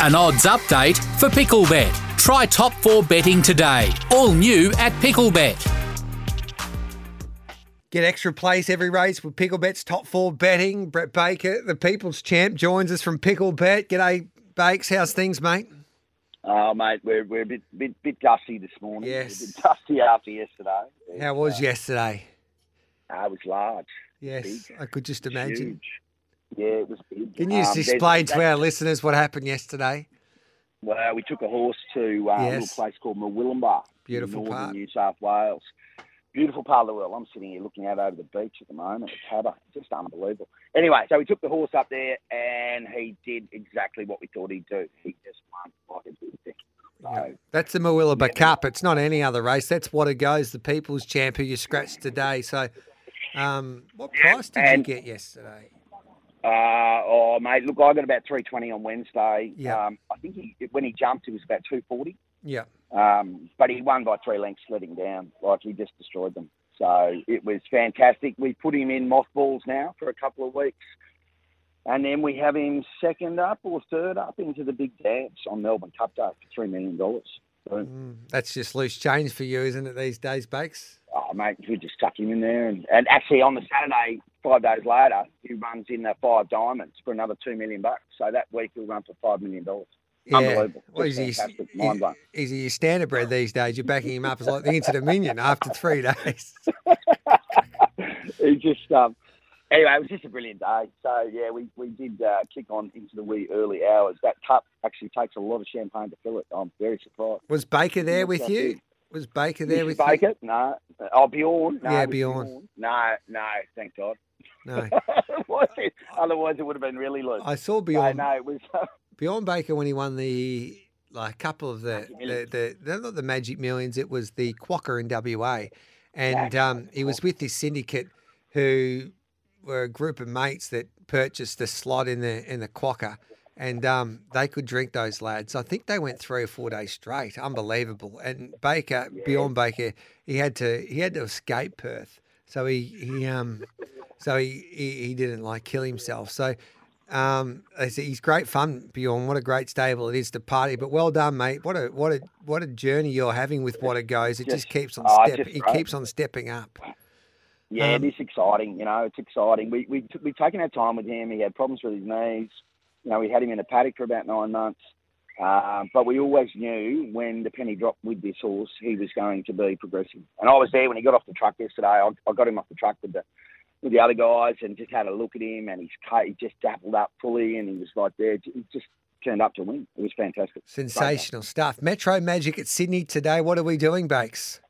An odds update for Picklebet. Try top four betting today. All new at Picklebet. Get extra place every race with Picklebet's top four betting. Brett Baker, the people's champ, joins us from Picklebet. G'day, Bakes. How's things, mate? Oh, mate, we're, we're a bit, bit bit dusty this morning. Yes. We're a bit dusty after yesterday. How was yesterday? Uh, it was large. Yes, Big. I could just imagine. Huge. Yeah, it was big. Can you just Um, explain to our listeners what happened yesterday? Well, we took a horse to uh, a little place called Murwillumbah. Beautiful in northern part. New South Wales. Beautiful part of the world. I'm sitting here looking out over the beach at the moment, the Cabba. Just unbelievable. Anyway, so we took the horse up there and he did exactly what we thought he'd do. He just won like a big thing. So, That's the Murwillumbah Cup. It's not any other race. That's Wategos. The People's Champ who you scratched today. So, um, what price did and- you get yesterday? Uh, oh, mate, look, I got about 320 on Wednesday. Yeah. Um, I think he, when he jumped, it was about 240. Yeah. Um, but he won by three lengths, letting down. Like, he just destroyed them. So it was fantastic. We put him in mothballs now for a couple of weeks. And then we have him second up or third up into the big dance on Melbourne Cup Day for $3 million. Mm, that's just loose change for you, isn't it, these days, Bakes? Oh, mate, we just stuck him in there. And, and actually, on the Saturday, five days later, he runs in the five diamonds for another two million bucks. So that week he'll run for five million dollars. Unbelievable. Well, he's, fantastic. he, blown. he's your standard bred these days. You're backing him up as like the Inter Dominion after three days. he just um, anyway, it was just a brilliant day. So yeah, we we did uh, kick on into the wee early hours. That cup actually takes a lot of champagne to fill it. I'm very surprised. Was Baker there with you? it. Was Baker there Mr. with Baker? No. Oh, Bjorn? No, Yeah, was Bjorn. No, no, thank God. No. Otherwise, it would have been really loose. I saw no, Bjorn, no, it was. Bjorn Baker when he won the like a couple of the the, the, not the Magic Millions. It was the Quokka in WA, and um, he was with this syndicate who were a group of mates that purchased a slot in the in the Quokka. And um, they could drink those lads. I think they went three or four days straight. Unbelievable. And Baker, Bjorn Baker, he had to he had to escape Perth. So he he um so he, he, he didn't like kill himself. So um, he's great fun, Bjorn. What a great stable it is to party. But well done, mate. What a what a what a journey you're having with Wategos. It just, Just- keeps on oh, step. just He great. keeps on stepping up. Yeah, Um, it is exciting. You know, it's exciting. We we we've taken our time with him. He had problems with his knees. You know, we had him in a paddock for about nine months. Um, but we always knew when the penny dropped with this horse, he was going to be progressive. And I was there when he got off the truck yesterday. I, I got him off the truck with the with the other guys and just had a look at him, and he's he just dappled up fully, and he was like there. He just turned up to win. It was fantastic. Sensational stuff. Metro Magic at Sydney today. What are we doing, Bakes?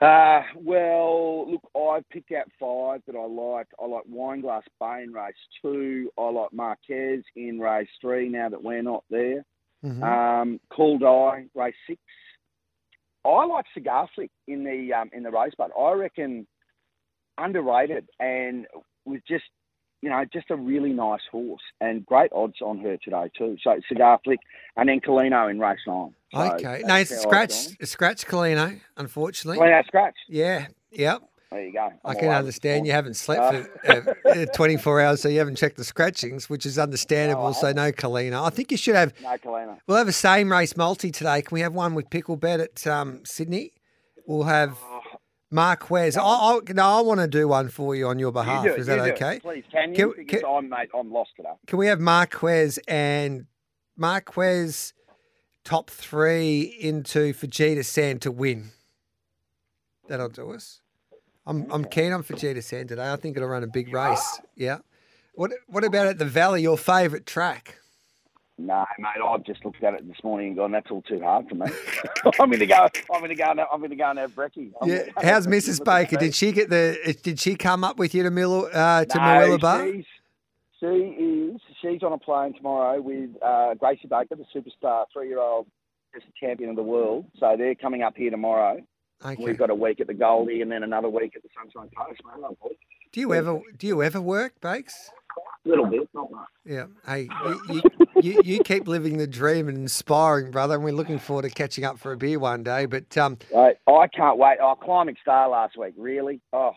Uh, well, look, I've picked out five that I like. I like Wineglass Bay in race two. I like Marquez in race three now that we're not there. Mhm. Um, Eye, race six. I like Cigar Flick in the um, in the race, but I reckon underrated and was just you know just a really nice horse and great odds on her today too. So Cigar Flick and then Colino in race nine. So okay. No, it's scratch scratch Colino, unfortunately. Colino scratch. Yeah. Yep. There you go. I I'm can understand you haven't slept for uh, uh, 24 hours, so you haven't checked the scratchings, which is understandable. No, so no Colino. I think you should have. No Colino. We'll have a same race multi today. Can we have one with Picklebet at um, Sydney? We'll have Marquez. I, I, no, I want to do one for you on your behalf. You do it, Is that do it. okay? Please, can you? Can- because can- I'm mate, I'm lost today. Can we have Marquez and Marquez top three into Fujita Sand to win? That'll do us. I'm I'm keen on Fujita Sand today. I think it'll run a big race. Yeah. What what about at the Valley, your favourite track? No, mate, I've just looked at it this morning and gone, that's all too hard for me. I'm going to go. I'm going to go. And, I'm going to go and have brekkie. I'm Yeah. How's Mrs. Baker? Did she get the? Did she come up with you to Mill uh, to no, Murwillumbah? she's, She is. She's on a plane tomorrow with uh, Gracie Baker, the superstar three-year-old just champion of the world. So they're coming up here tomorrow. Okay. We've got a week at the Goldie and then another week at the Sunshine Coast, mate. Do you ever do you ever work, Bakes? A little bit, not much. Yeah. Hey, you, you, you, you keep living the dream and inspiring, brother. And we're looking forward to catching up for a beer one day. But um, Right. I can't wait. Oh, climbing star last week. Really? Oh,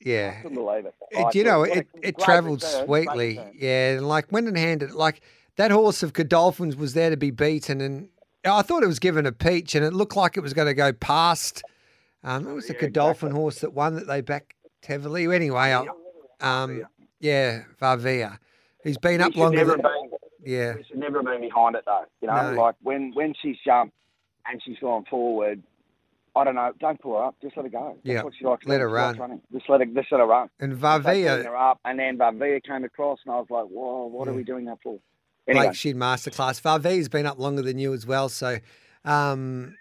yeah, I couldn't believe it. It- Oh, you know, it, it travelled sweetly. Yeah, and like when it handed, like that horse of Godolphins was there to be beaten, and I thought it was given a peach, and it looked like it was going to go past. Um, it was the Yeah, Godolphin exactly. horse that won that they backed heavily. Anyway, um, yeah, Varvia, who's been up longer than been- yeah, should never have been behind it though. You know, No. like when when she's jumped and she's gone forward. I don't know. Don't pull her up. Just let her go. That's Yeah, what she likes. let doing. her She run. Just let her. Just let her run. and Varvia, her up, and then Varvia came across, and I was like, "Whoa, what are we doing that for?" Anyway, Blake Shinn masterclass. Varvia's been up longer than you as well, so um,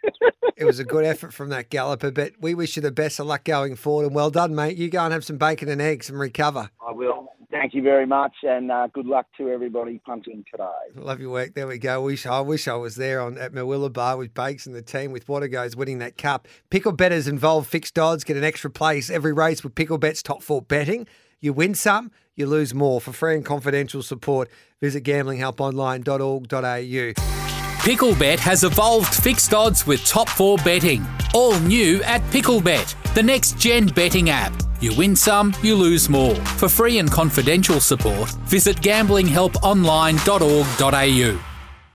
it was a good effort from that galloper. But we wish you the best of luck going forward, and well done, mate. You go and have some bacon and eggs and recover. I will. Thank you very much, and uh, good luck to everybody punting today. Love your work. There we go. Wish I wish I was there on at Murwillumbah with Bakes and the team with Wategos winning that cup. Pickle betters involve fixed odds. Get an extra place every race with Picklebet's top four betting. You win some, you lose more. For free and confidential support, visit gamblinghelponline.org.au. Picklebet has evolved fixed odds with top four betting. All new at Picklebet, the next gen betting app. You win some, you lose more. For free and confidential support, visit gamblinghelponline.org.au.